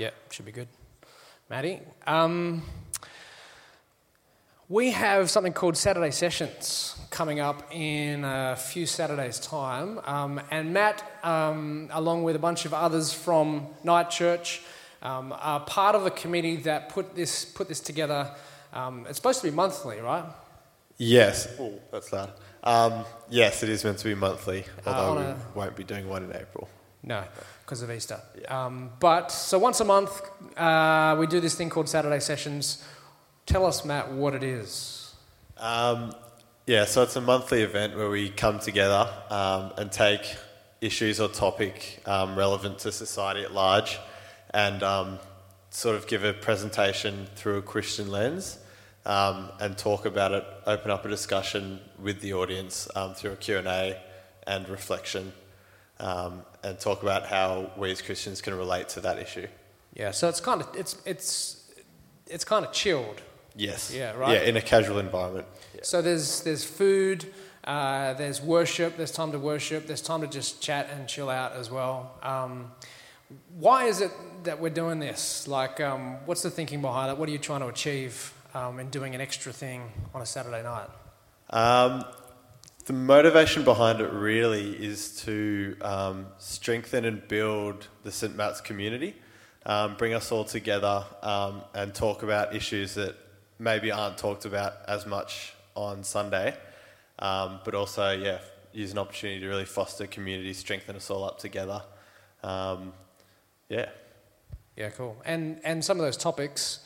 Yeah, should be good. Maddie, um, we have something called Saturday Sessions coming up in a few Saturdays' time. Um, and Matt, um, along with a bunch of others from Night Church, um, are part of a committee that put this, put this together. Um, it's supposed to be monthly, right? Yes. Oh, that's loud. Um, yes, it is meant to be monthly, Uh, although on we a- won't be doing one in April. No, because of Easter. Um, but so once a month, uh, we do this thing called Saturday Sessions. Tell us, Matt, what it is. Um, yeah, so it's a monthly event where we come together um, and take issues or topic um, relevant to society at large and um, sort of give a presentation through a Christian lens um, and talk about it, open up a discussion with the audience um, through a Q&A and reflection um, and talk about how we as Christians can relate to that issue. Yeah, so it's kind of it's it's it's kind of chilled. Yes. Yeah, right. Yeah, in a casual environment. Yeah. So there's there's food, uh, there's worship, there's time to worship, there's time to just chat and chill out as well. Um, why is it that we're doing this? Like, um, what's the thinking behind it? What are you trying to achieve um, in doing an extra thing on a Saturday night? The motivation behind it really is to um, strengthen and build the St. Matt's community, um, bring us all together um, and talk about issues that maybe aren't talked about as much on Sunday, um, but also, yeah, use an opportunity to really foster community, strengthen us all up together. Um, yeah. Yeah, cool. And and some of those topics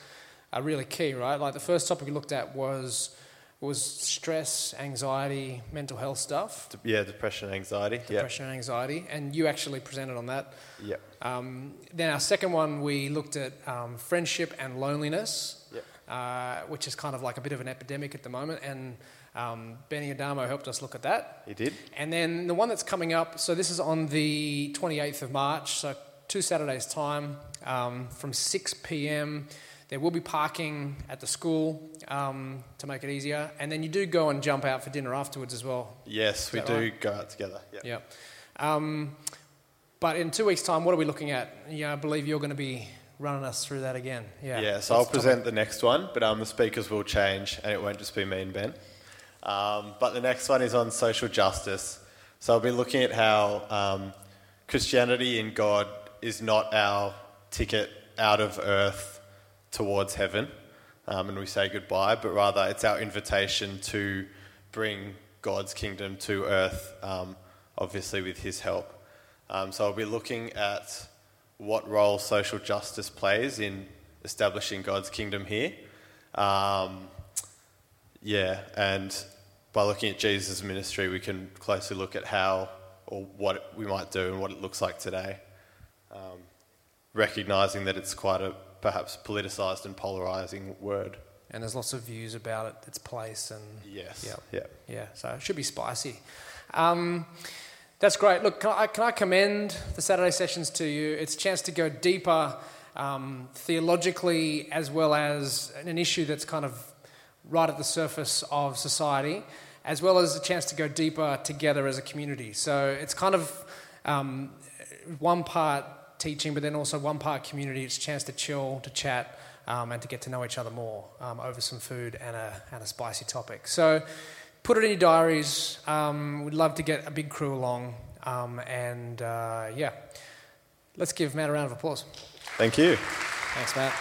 are really key, right? Like the first topic we looked at was was stress, anxiety, mental health stuff, De- yeah, depression, anxiety. Depression and anxiety, and you actually presented on that. Yep. Um, then our second one, we looked at um, friendship and loneliness, Yep. uh, which is kind of like a bit of an epidemic at the moment. And um, Benny Adamo helped us look at that. He did. And then the one that's coming up, so this is on the 28th of March, so two Saturdays' time um, from 6 p.m. There will be parking at the school um, to make it easier. And then you do go and jump out for dinner afterwards as well. Yes, we do right? go out together. Yeah. Yeah. Um, but in two weeks' time, what are we looking at? Yeah, I believe you're going to be running us through that again. Yeah. Yeah, so I'll the topic? present the next one, but um, the speakers will change and it won't just be me and Ben. Um, but the next one is on social justice. So I'll be looking at how um, Christianity in God is not our ticket out of earth towards heaven um, and we say goodbye, but rather it's our invitation to bring God's kingdom to earth, um, obviously with His help. Um, so I'll be looking at what role social justice plays in establishing God's kingdom here. Um, yeah, and by looking at Jesus' ministry, we can closely look at how or what we might do and what it looks like today, um, recognizing that it's quite a perhaps politicized and polarizing word. And there's lots of views about it, its place, and Yes. Yep. Yeah. yeah, so it should be spicy. Um, that's great. Look, can I, can I commend the Saturday sessions to you? It's a chance to go deeper um, theologically as well as an issue that's kind of right at the surface of society, as well as a chance to go deeper together as a community. So it's kind of um, one part teaching, but then also one part community. It's a chance to chill, to chat, um, and to get to know each other more um, over some food and a, and a spicy topic. So put it in your diaries. Um, we'd love to get a big crew along. Um, and uh, yeah, let's give Matt a round of applause. Thank you. Thanks, Matt.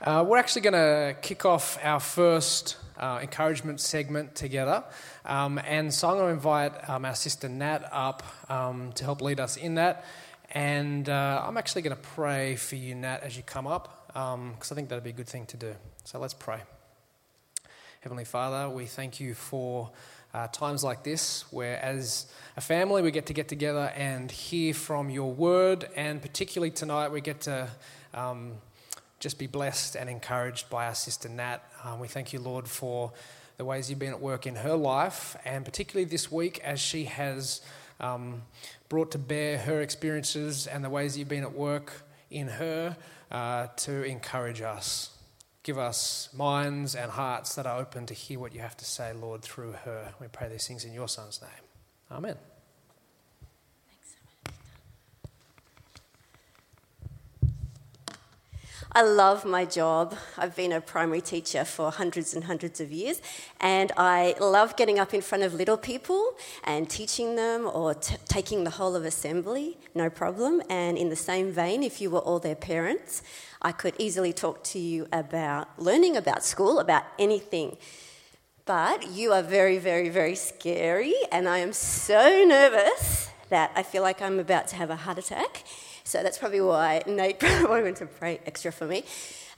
Uh, we're actually going to kick off our first uh, encouragement segment together. Um, and so I'm going to invite um, our sister Nat up um, to help lead us in that. And uh, I'm actually going to pray for you, Nat, as you come up, because I think that'd be a good thing to do. So let's pray. Heavenly Father, we thank you for uh, times like this, where as a family we get to get together and hear from your word, and particularly tonight we get to um, just be blessed and encouraged by our sister Nat. Um, we thank you, Lord, for the ways you've been at work in her life, and particularly this week as she has um, brought to bear her experiences and the ways you've been at work in her uh, to encourage us. Give us minds and hearts that are open to hear what you have to say, Lord, through her. We pray these things in your Son's name. Amen. I love my job. I've been a primary teacher for hundreds and hundreds of years, and I love getting up in front of little people and teaching them or t- taking the whole of assembly, no problem. And in the same vein, if you were all their parents, I could easily talk to you about learning about school, about anything. But you are very, very, very scary, and I am so nervous that I feel like I'm about to have a heart attack. So that's probably why Nate probably went to pray extra for me.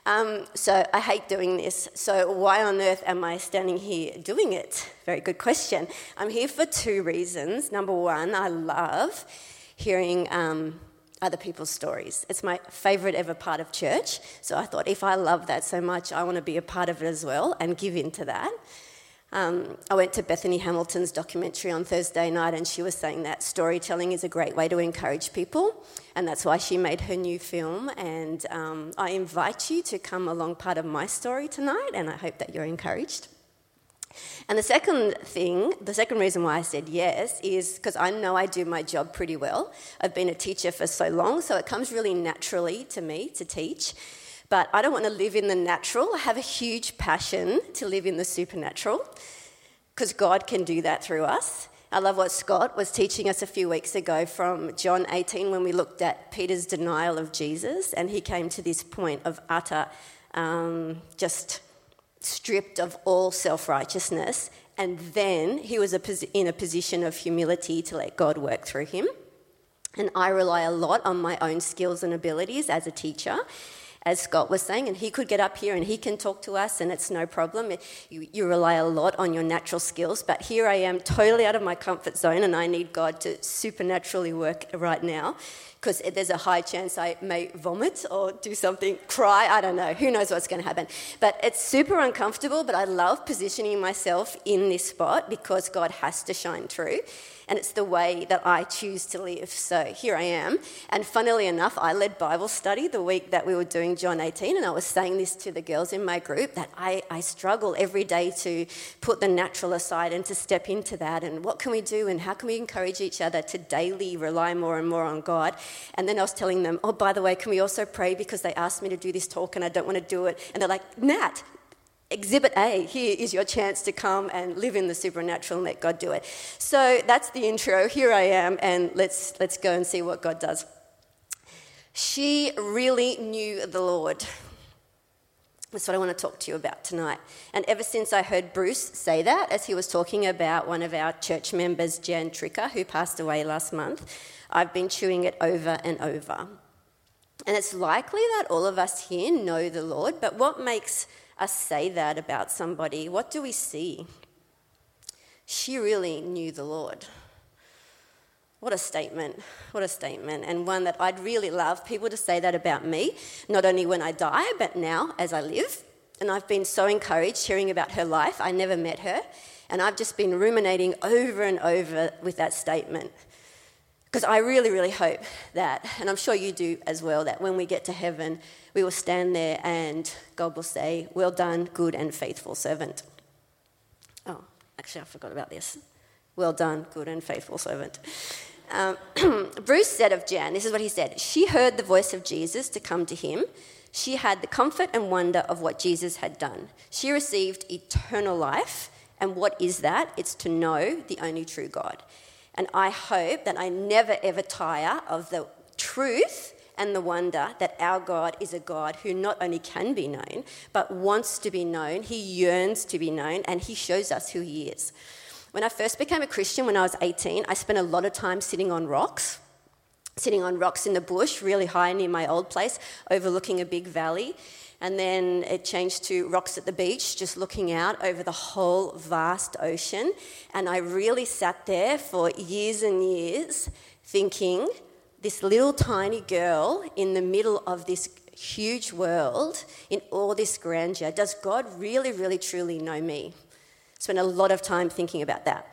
Um, so I hate doing this. So why on earth am I standing here doing it? Very good question. I'm here for two reasons. Number one, I love hearing um, other people's stories. It's my favourite ever part of church. So I thought if I love that so much, I want to be a part of it as well and give into that. Um, I went to Bethany Hamilton's documentary on Thursday night, and she was saying that storytelling is a great way to encourage people, and that's why she made her new film. And um, I invite you to come along part of my story tonight, and I hope that you're encouraged. And the second thing, the second reason why I said yes is because I know I do my job pretty well. I've been a teacher for so long, so it comes really naturally to me to teach. But I don't want to live in the natural. I have a huge passion to live in the supernatural because God can do that through us. I love what Scott was teaching us a few weeks ago from John 18 when we looked at Peter's denial of Jesus and he came to this point of utter, um, just stripped of all self righteousness. And then he was in a position of humility to let God work through him. And I rely a lot on my own skills and abilities as a teacher as Scott was saying, and he could get up here and he can talk to us, and it's no problem. You, you, rely a lot on your natural skills, but here I am totally out of my comfort zone, and I need God to supernaturally work right now because there's a high chance I may vomit or do something, cry, I don't know, who knows what's going to happen. But it's super uncomfortable, but I love positioning myself in this spot because God has to shine through and it's the way that I choose to live. So here I am. And funnily enough, I led Bible study the week that we were doing John 18, and I was saying this to the girls in my group that I, I struggle every day to put the natural aside and to step into that. And what can we do, and how can we encourage each other to daily rely more and more on God? And then I was telling them, oh, by the way, can we also pray because they asked me to do this talk and I don't want to do it? And they're like, Nat, Exhibit A, here is your chance to come and live in the supernatural and let God do it. So that's the intro. Here I am, and let's, let's go and see what God does. She really knew the Lord. That's what I want to talk to you about tonight. And ever since I heard Bruce say that, as he was talking about one of our church members, Jan Tricker, who passed away last month, I've been chewing it over and over. And it's likely that all of us here know the Lord, but what makes us say that about somebody, what do we see? She really knew the Lord. What a statement. What a statement. And one that I'd really love people to say that about me, not only when I die, but now as I live. And I've been so encouraged hearing about her life. I never met her. And I've just been ruminating over and over with that statement. Because I really, really hope that, and I'm sure you do as well, that when we get to heaven, we will stand there and God will say, Well done, good and faithful servant. Oh, actually, I forgot about this. Well done, good and faithful servant. Um, Bruce said of Jan, this is what he said She heard the voice of Jesus to come to him. She had the comfort and wonder of what Jesus had done. She received eternal life. And what is that? It's to know the only true God. And I hope that I never ever tire of the truth and the wonder that our God is a God who not only can be known, but wants to be known. He yearns to be known, and He shows us who He is. When I first became a Christian when I was 18, I spent a lot of time sitting on rocks, sitting on rocks in the bush, really high near my old place, overlooking a big valley. And then it changed to rocks at the beach, just looking out over the whole vast ocean. And I really sat there for years and years thinking, this little tiny girl in the middle of this huge world in all this grandeur. Does God really, really, truly know me? Spent a lot of time thinking about that.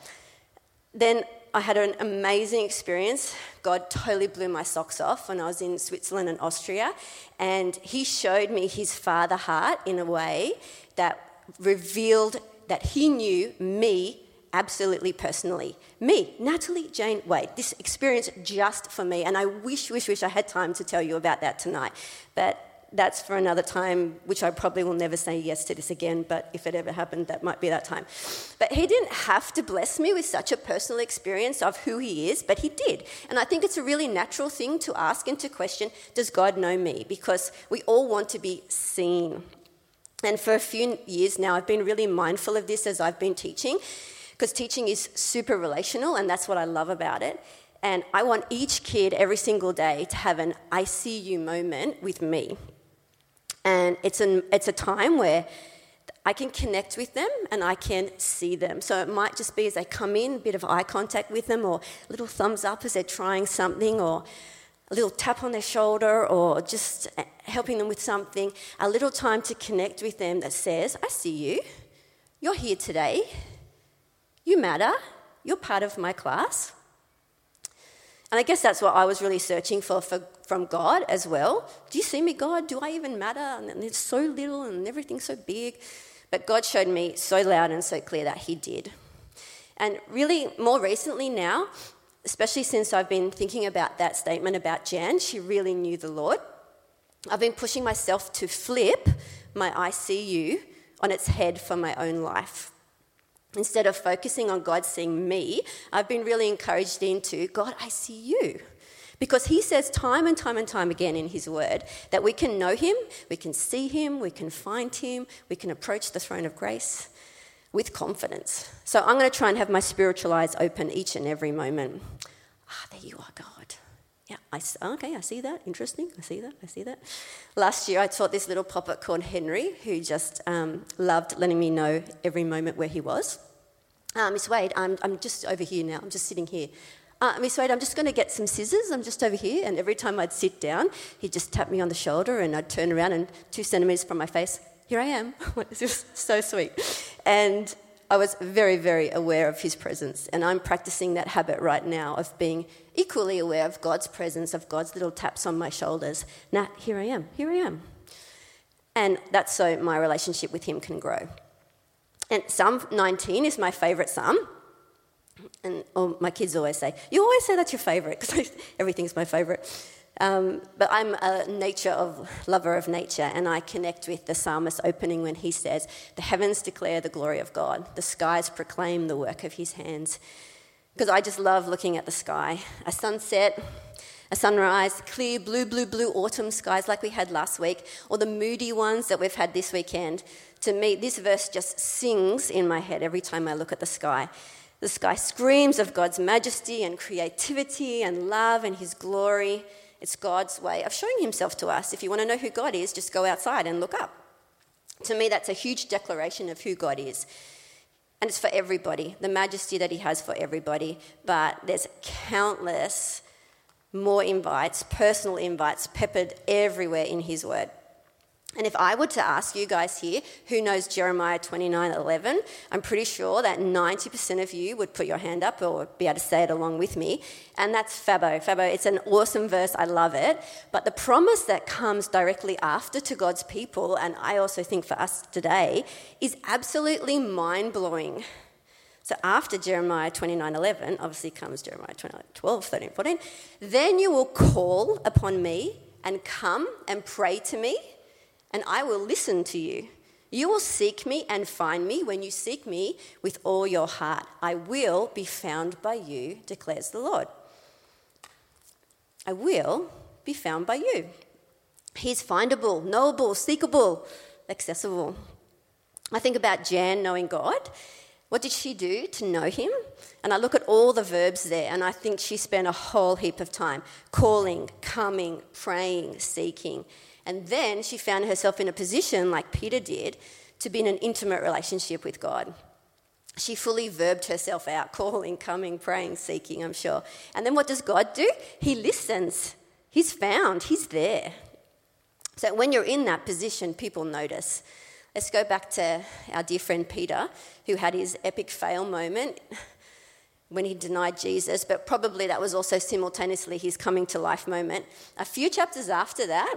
Then I had an amazing experience. God totally blew my socks off when I was in Switzerland and Austria, and He showed me His father heart in a way that revealed that He knew me absolutely personally. Me, Natalie Jane Wade, this experience just for me. And I wish, wish, wish I had time to tell you about that tonight. But that's for another time, which I probably will never say yes to this again, but if it ever happened, that might be that time. But he didn't have to bless me with such a personal experience of who he is, but he did. And I think it's a really natural thing to ask and to question Does God know me? Because we all want to be seen. And for a few years now, I've been really mindful of this as I've been teaching, because teaching is super relational, and that's what I love about it. And I want each kid every single day to have an I see you moment with me. And it's, an, it's a time where I can connect with them and I can see them. So it might just be as they come in, a bit of eye contact with them, or little thumbs up as they're trying something, or a little tap on their shoulder, or just helping them with something. A little time to connect with them that says, I see you. You're here today. You matter. You're part of my class. And I guess that's what I was really searching for, for from God as well. Do you see me, God? Do I even matter? And it's so little and everything's so big. But God showed me so loud and so clear that He did. And really, more recently now, especially since I've been thinking about that statement about Jan, she really knew the Lord. I've been pushing myself to flip my ICU on its head for my own life. Instead of focusing on God seeing me, I've been really encouraged into God, I see you. Because he says time and time and time again in his word that we can know him, we can see him, we can find him, we can approach the throne of grace with confidence. So I'm going to try and have my spiritual eyes open each and every moment. Ah, there you are, God. Yeah, I, okay, I see that. Interesting. I see that. I see that. Last year, I taught this little puppet called Henry, who just um, loved letting me know every moment where he was. Uh, Miss Wade, I'm, I'm just over here now. I'm just sitting here. Uh, Miss Wade, I'm just going to get some scissors. I'm just over here. And every time I'd sit down, he'd just tap me on the shoulder and I'd turn around and two centimetres from my face, here I am. this was so sweet. And I was very, very aware of his presence. And I'm practicing that habit right now of being equally aware of God's presence, of God's little taps on my shoulders. Nat, here I am, here I am. And that's so my relationship with him can grow. And Psalm 19 is my favourite psalm. And oh, my kids always say, You always say that's your favourite, because everything's my favourite. Um, but I'm a nature of lover of nature, and I connect with the psalmist opening when he says, "The heavens declare the glory of God; the skies proclaim the work of His hands." Because I just love looking at the sky, a sunset, a sunrise, clear blue, blue, blue autumn skies like we had last week, or the moody ones that we've had this weekend. To me, this verse just sings in my head every time I look at the sky. The sky screams of God's majesty and creativity and love and His glory. It's God's way of showing himself to us. If you want to know who God is, just go outside and look up. To me, that's a huge declaration of who God is. And it's for everybody, the majesty that he has for everybody. But there's countless more invites, personal invites, peppered everywhere in his word. And if I were to ask you guys here who knows Jeremiah 29 11, I'm pretty sure that 90% of you would put your hand up or be able to say it along with me. And that's Fabo. Fabo, it's an awesome verse. I love it. But the promise that comes directly after to God's people, and I also think for us today, is absolutely mind blowing. So after Jeremiah 29 11, obviously comes Jeremiah 29, 12, 13, 14. Then you will call upon me and come and pray to me and I will listen to you. You will seek me and find me when you seek me with all your heart. I will be found by you, declares the Lord. I will be found by you. He's findable, knowable, seekable, accessible. I think about Jan knowing God. What did she do to know him? And I look at all the verbs there, and I think she spent a whole heap of time calling, coming, praying, seeking. And then she found herself in a position, like Peter did, to be in an intimate relationship with God. She fully verbed herself out, calling, coming, praying, seeking, I'm sure. And then what does God do? He listens. He's found, He's there. So when you're in that position, people notice. Let's go back to our dear friend Peter, who had his epic fail moment when he denied Jesus, but probably that was also simultaneously his coming to life moment. A few chapters after that,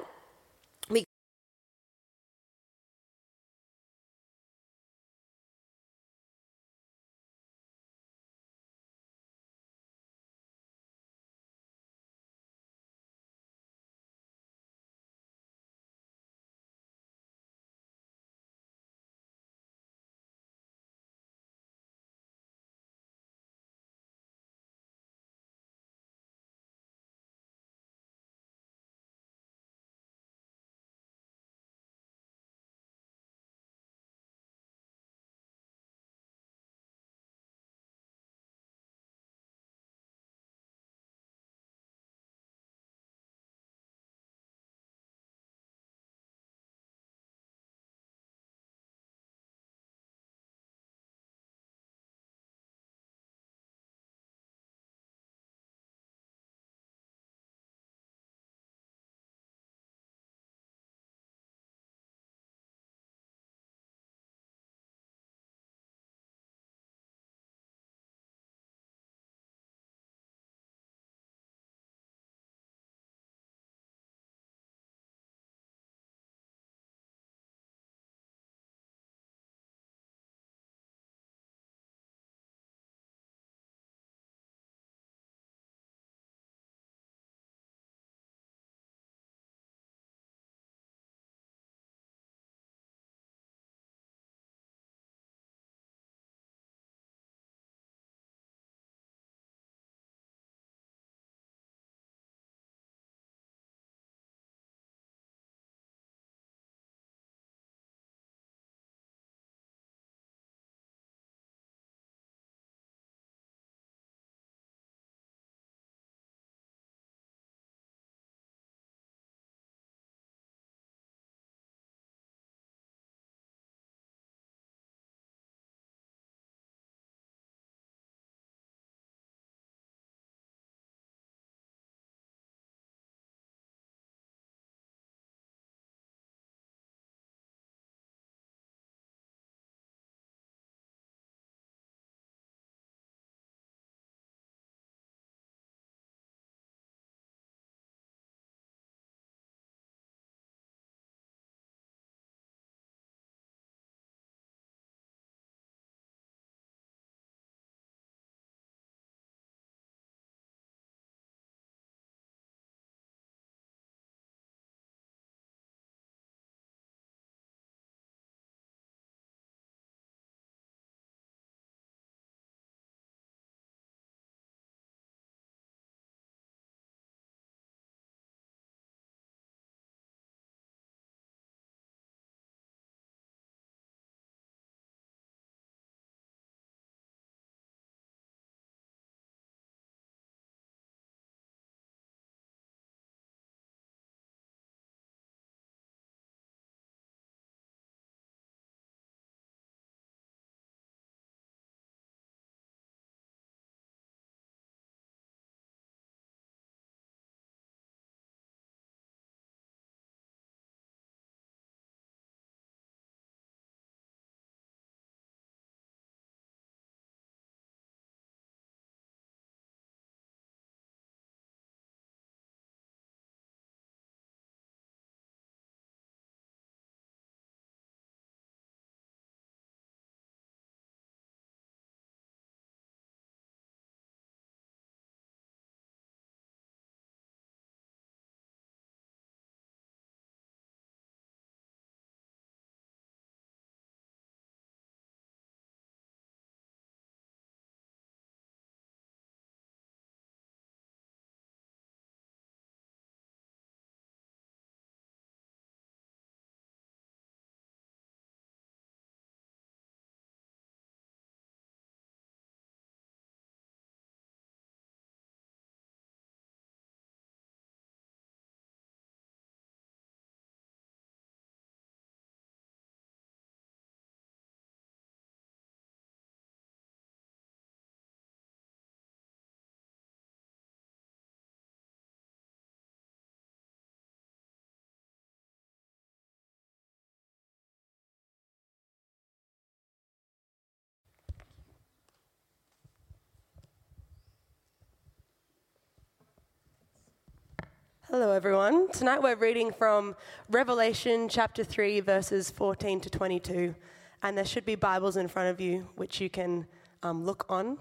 Hello, everyone. Tonight we're reading from Revelation chapter 3, verses 14 to 22. And there should be Bibles in front of you which you can um, look on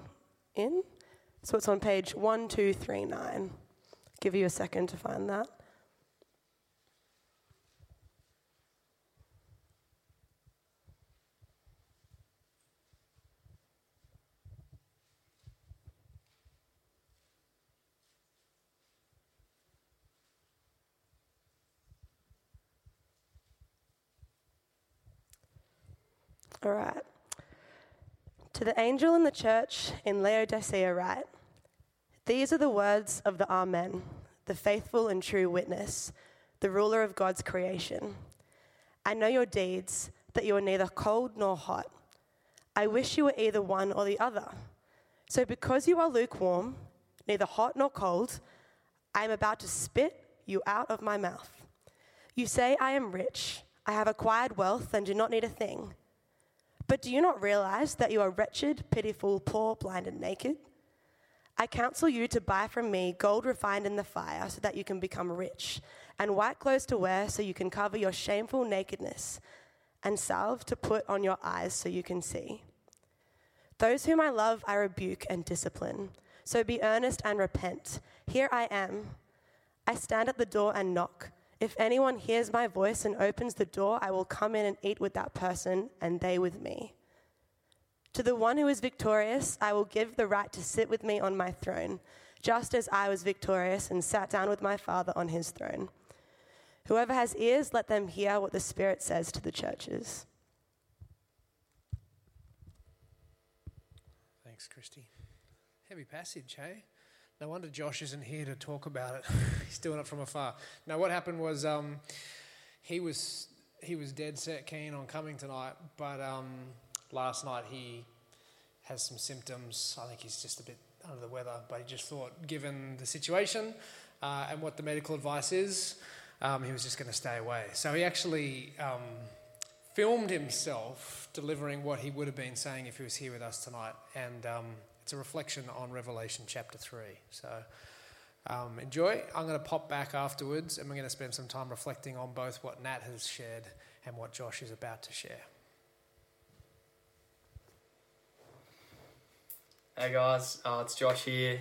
in. So it's on page 1239. Give you a second to find that. All right. To the angel in the church in Laodicea, write These are the words of the Amen, the faithful and true witness, the ruler of God's creation. I know your deeds, that you are neither cold nor hot. I wish you were either one or the other. So, because you are lukewarm, neither hot nor cold, I am about to spit you out of my mouth. You say, I am rich, I have acquired wealth, and do not need a thing. But do you not realize that you are wretched, pitiful, poor, blind, and naked? I counsel you to buy from me gold refined in the fire so that you can become rich, and white clothes to wear so you can cover your shameful nakedness, and salve to put on your eyes so you can see. Those whom I love, I rebuke and discipline. So be earnest and repent. Here I am. I stand at the door and knock. If anyone hears my voice and opens the door, I will come in and eat with that person, and they with me. To the one who is victorious, I will give the right to sit with me on my throne, just as I was victorious and sat down with my Father on his throne. Whoever has ears, let them hear what the Spirit says to the churches. Thanks, Christy. Heavy passage, hey? No wonder Josh isn't here to talk about it. He's doing it from afar. Now, what happened was um, he was he was dead set keen on coming tonight, but um, last night he has some symptoms. I think he's just a bit under the weather, but he just thought, given the situation uh, and what the medical advice is, um, he was just going to stay away. So he actually um, filmed himself delivering what he would have been saying if he was here with us tonight, and um, it's a reflection on Revelation chapter 3. So um, enjoy. I'm going to pop back afterwards and we're going to spend some time reflecting on both what Nat has shared and what Josh is about to share. Hey guys, uh, it's Josh here.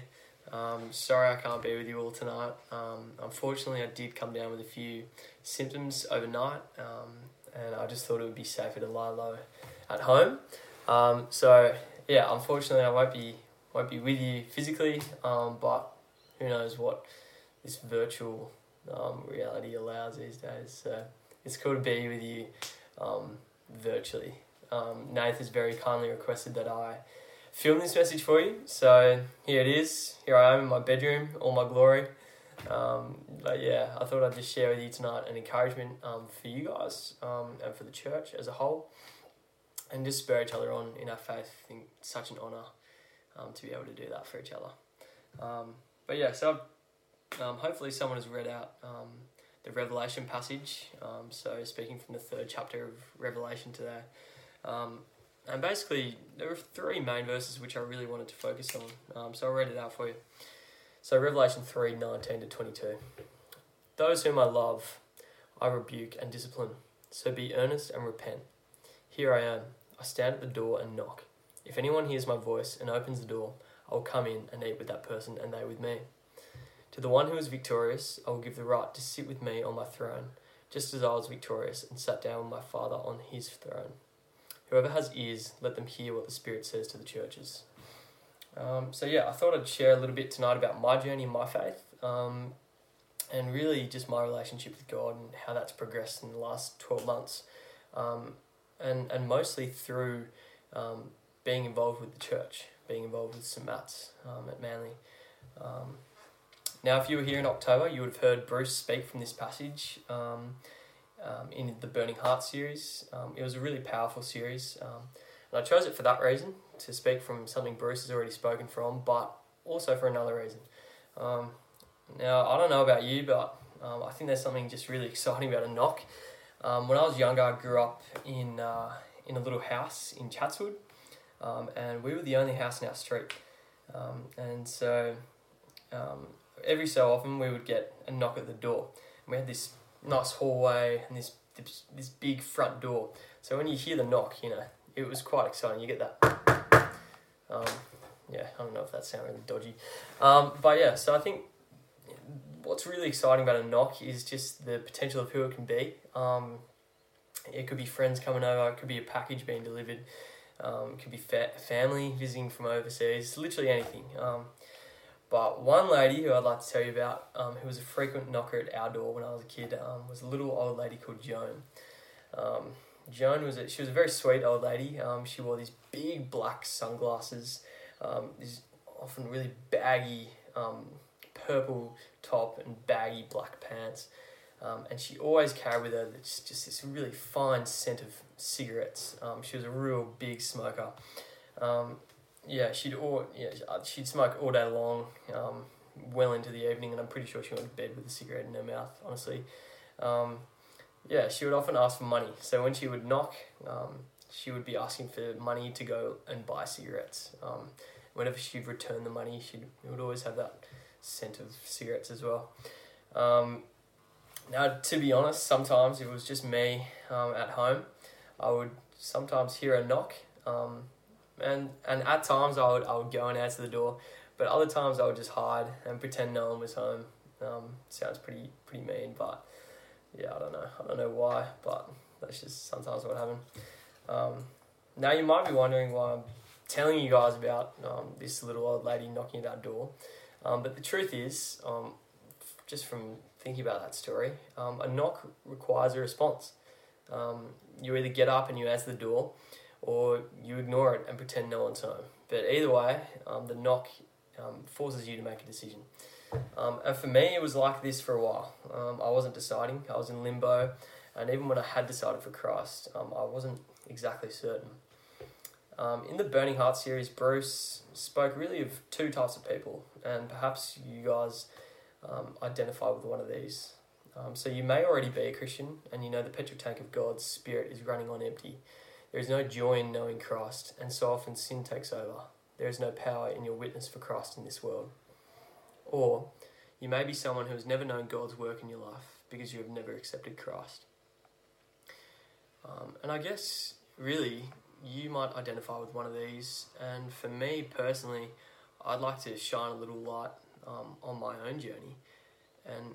Um, sorry I can't be with you all tonight. Um, unfortunately, I did come down with a few symptoms overnight, um, and I just thought it would be safer to lie low at home. Um, so yeah, unfortunately, I won't be won't be with you physically, um, but who knows what this virtual um, reality allows these days. So it's cool to be with you um, virtually. Um, Nath has very kindly requested that I film this message for you. So here it is. Here I am in my bedroom, all my glory. Um, but yeah, I thought I'd just share with you tonight an encouragement um, for you guys um, and for the church as a whole and just spur each other on in our faith. I think it's such an honour um, to be able to do that for each other. Um, but yeah, so um, hopefully someone has read out um, the Revelation passage. Um, so speaking from the third chapter of Revelation today. And basically, there are three main verses which I really wanted to focus on. so I'll read it out for you. So Revelation 3 19 to 22. Those whom I love, I rebuke and discipline. So be earnest and repent. Here I am. I stand at the door and knock. If anyone hears my voice and opens the door, I will come in and eat with that person and they with me. To the one who is victorious, I will give the right to sit with me on my throne, just as I was victorious and sat down with my Father on his throne. Whoever has ears, let them hear what the Spirit says to the churches. Um, so, yeah, I thought I'd share a little bit tonight about my journey my faith um, and really just my relationship with God and how that's progressed in the last 12 months. Um, and, and mostly through um, being involved with the church, being involved with St. Matt's um, at Manly. Um, now, if you were here in October, you would have heard Bruce speak from this passage um, um, in the Burning Heart series. Um, it was a really powerful series, and I chose it for that reason to speak from something Bruce has already spoken from, but also for another reason. now, I don't know about you, but I think there's something just really exciting about a knock. Um, when I was younger, I grew up in uh, in a little house in Chatswood, um, and we were the only house in our street. Um, and so, um, every so often we would get a knock at the door. And we had this nice hallway and this, this this big front door. So when you hear the knock, you know, it was quite exciting. You get that. Um, yeah, I don't know if that sounded really dodgy, um, but yeah. So I think what's really exciting about a knock is just the potential of who it can be. Um, it could be friends coming over. It could be a package being delivered. Um, it could be fa- family visiting from overseas. Literally anything. Um, but one lady who I'd like to tell you about, um, who was a frequent knocker at our door when I was a kid, um, was a little old lady called Joan. Um, Joan was a, she was a very sweet old lady. Um, she wore these big black sunglasses, um, these often really baggy um, purple top and baggy black pants. Um, and she always carried with her just, just this really fine scent of cigarettes. Um, she was a real big smoker. Um, yeah, she'd all, yeah, she'd smoke all day long, um, well into the evening, and I'm pretty sure she went to bed with a cigarette in her mouth. Honestly, um, yeah, she would often ask for money. So when she would knock, um, she would be asking for money to go and buy cigarettes. Whenever she'd return the money, she would always have that scent of cigarettes as well. Um, now, to be honest, sometimes if it was just me um, at home, I would sometimes hear a knock, um, and and at times I would I would go and answer the door, but other times I would just hide and pretend no one was home. Um, sounds pretty pretty mean, but yeah, I don't know. I don't know why, but that's just sometimes what happened. Um, now you might be wondering why I'm telling you guys about um, this little old lady knocking at our door, um, but the truth is, um, just from thinking about that story, um, a knock requires a response. Um, you either get up and you answer the door, or you ignore it and pretend no one's home. But either way, um, the knock um, forces you to make a decision. And for me, it was like this for a while. I wasn't deciding, I was in limbo, and even when I had decided for Christ, I wasn't exactly certain. Um, in the Burning Heart series, Bruce spoke really of two types of people, and perhaps you guys um, identify with one of these. Um, so you may already be a Christian, and you know the petrol tank of God's Spirit is running on empty. There is no joy in knowing Christ, and so often sin takes over. There is no power in your witness for Christ in this world. Or you may be someone who has never known God's work in your life because you have never accepted Christ. Um, and I guess, really, you might identify with one of these. And for me personally, I'd like to shine a little light um, on my own journey. And,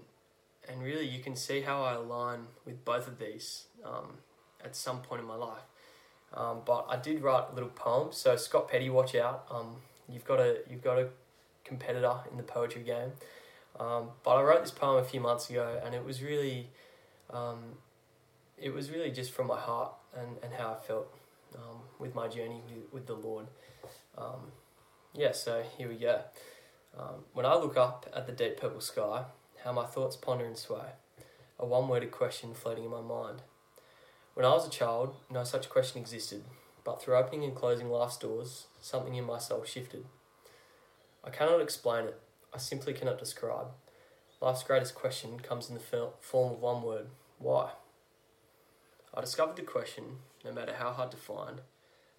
and really, you can see how I align with both of these um, at some point in my life. Um, but I did write a little poem. So Scott Petty, watch out. Um, you've got a you've got a competitor in the poetry game. Um, but I wrote this poem a few months ago, and it was really, um, it was really just from my heart and, and how I felt um, with my journey with, with the Lord. Um, yeah, so here we go. Um, when I look up at the deep purple sky, how my thoughts ponder and sway, a one-worded question floating in my mind. When I was a child, no such question existed, but through opening and closing life's doors, something in my soul shifted. I cannot explain it, I simply cannot describe. Life's greatest question comes in the form of one word why? I discovered the question, no matter how hard to find,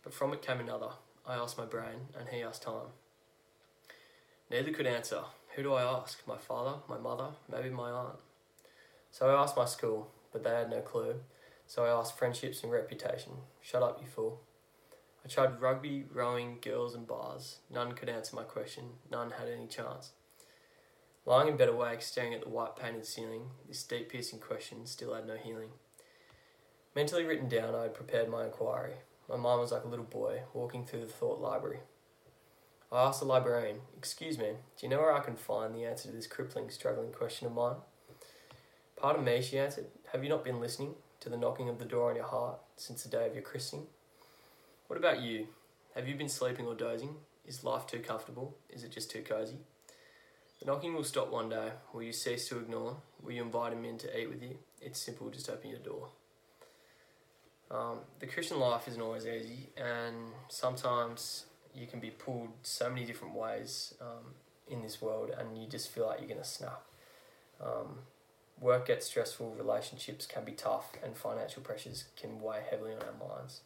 but from it came another. I asked my brain, and he asked time. Neither could answer. Who do I ask? My father, my mother, maybe my aunt. So I asked my school, but they had no clue. So I asked friendships and reputation. Shut up, you fool. I tried rugby, rowing, girls, and bars. None could answer my question. None had any chance. Lying in bed awake, staring at the white painted ceiling, this deep piercing question still had no healing. Mentally written down, I had prepared my inquiry. My mind was like a little boy walking through the thought library. I asked the librarian, Excuse me, do you know where I can find the answer to this crippling, struggling question of mine? Pardon me, she answered. Have you not been listening to the knocking of the door on your heart since the day of your christening? What about you? Have you been sleeping or dozing? Is life too comfortable? Is it just too cozy? The knocking will stop one day. Will you cease to ignore? Will you invite him in to eat with you? It's simple, just open your door. Um, the Christian life isn't always easy, and sometimes you can be pulled so many different ways um, in this world, and you just feel like you're going to snap. Um, work gets stressful, relationships can be tough, and financial pressures can weigh heavily on our minds.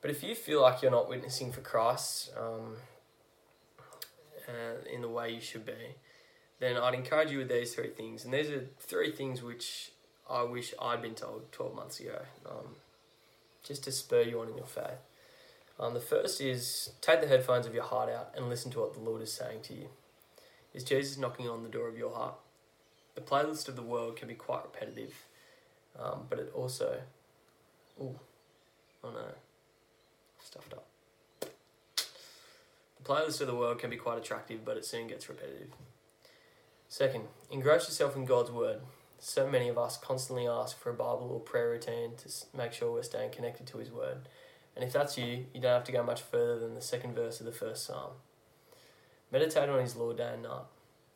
But if you feel like you're not witnessing for Christ um, uh, in the way you should be, then I'd encourage you with these three things. And these are three things which I wish I'd been told 12 months ago, um, just to spur you on in your faith. Um, the first is take the headphones of your heart out and listen to what the Lord is saying to you. Is Jesus knocking on the door of your heart? The playlist of the world can be quite repetitive, um, but it also. Ooh, oh no. Stuffed up. The playlist of the world can be quite attractive, but it soon gets repetitive. Second, engross yourself in God's Word. So many of us constantly ask for a Bible or prayer routine to make sure we're staying connected to His Word. And if that's you, you don't have to go much further than the second verse of the first psalm. Meditate on His law day and night.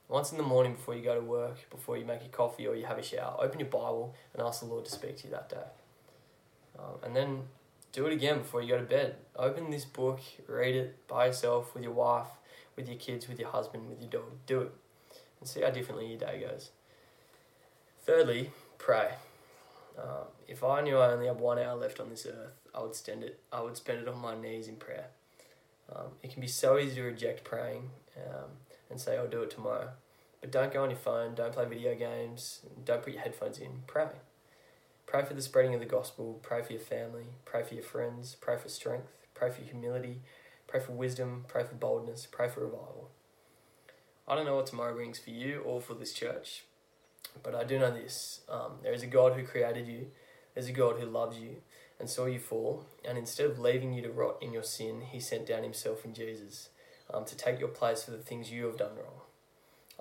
Once in the morning before you go to work, before you make your coffee or you have a shower, open your Bible and ask the Lord to speak to you that day. Um, and then do it again before you go to bed. Open this book, read it by yourself, with your wife, with your kids, with your husband, with your dog. Do it and see how differently your day goes. Thirdly, pray. Uh, if I knew I only had one hour left on this earth, I would spend it. I would spend it on my knees in prayer. Um, it can be so easy to reject praying um, and say, "I'll do it tomorrow," but don't go on your phone. Don't play video games. Don't put your headphones in. Pray. Pray for the spreading of the gospel. Pray for your family. Pray for your friends. Pray for strength. Pray for humility. Pray for wisdom. Pray for boldness. Pray for revival. I don't know what tomorrow brings for you or for this church, but I do know this. Um, there is a God who created you, there's a God who loves you and saw you fall, and instead of leaving you to rot in your sin, he sent down himself in Jesus um, to take your place for the things you have done wrong.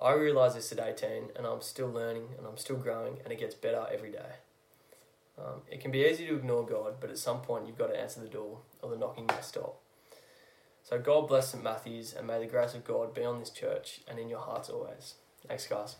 I realise this at 18, and I'm still learning and I'm still growing, and it gets better every day. Um, it can be easy to ignore God, but at some point you've got to answer the door, or the knocking must stop. So God bless St. Matthew's and may the grace of God be on this church and in your hearts always. Thanks, guys.